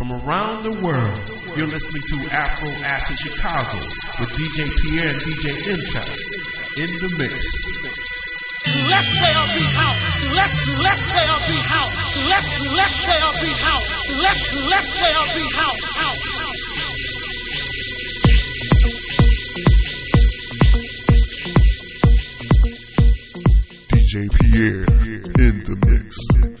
From around the world, you're listening to Afro Acid Chicago with DJ Pierre and DJ Intel in the mix. Let there be house. Let let there be house. Let let there be house. Let let there be house. House. DJ Pierre in the mix.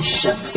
sensation.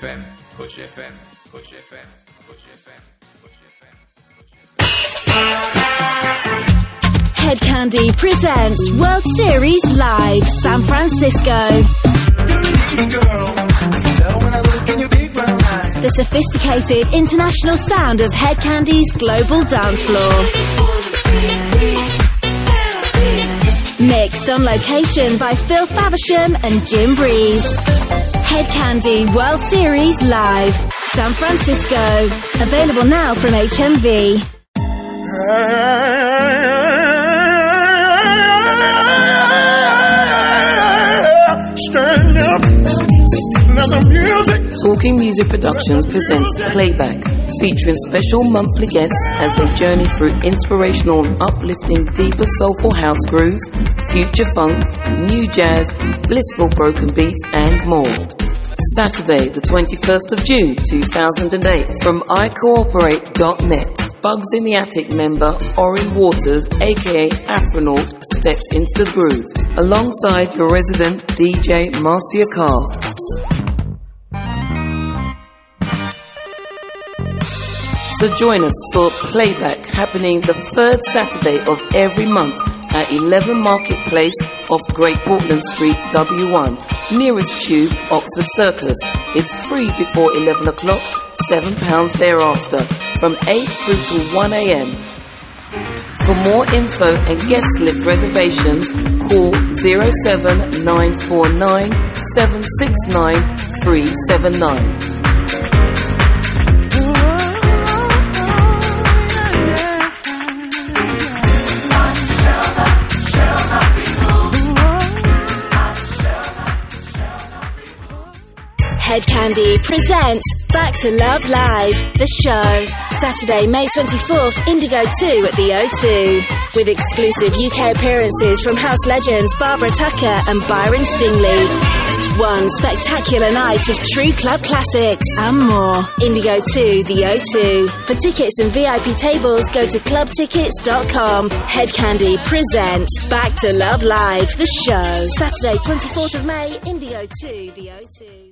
FM, Push FM, Push FM, Push FM, Push FM. Hed Kandi presents World Series Live San Francisco. The sophisticated international sound of Hed Kandi's global dance floor. Mixed on location by Phil Faversham and Jim Breeze. Hed Kandi World Series Live San Francisco. Available now from HMV. Stand up. Let the music. Talking Music Productions presents Playback, featuring special monthly guests as they journey through inspirational and uplifting deeper soulful house grooves, future funk, new jazz, blissful broken beats, and more. Saturday, the 21st of June 2008, from iCooperate.net. Bugz in the Attic member Ori Waters, aka Afronaught, steps into the groove, alongside the resident DJ Marcia Carr. So join us for playback happening the third Saturday of every month at 11 Marketplace off Great Portland Street, W1, nearest tube, Oxford Circus. It's free before 11 o'clock, £7 thereafter. from 8 through to 1 a.m. For more info and guest list reservations, call 07949 769 379. Hed Kandi presents Back to Love Live, the show. Saturday, May 24th, Indigo 2 at the O2. With exclusive UK appearances from house legends Barbara Tucker and Byron Stingley. One spectacular night of true club classics and more. Indigo 2, the O2. For tickets and VIP tables, go to clubtickets.com. Hed Kandi presents Back to Love Live, the show. Saturday, 24th of May, Indigo 2, the O2.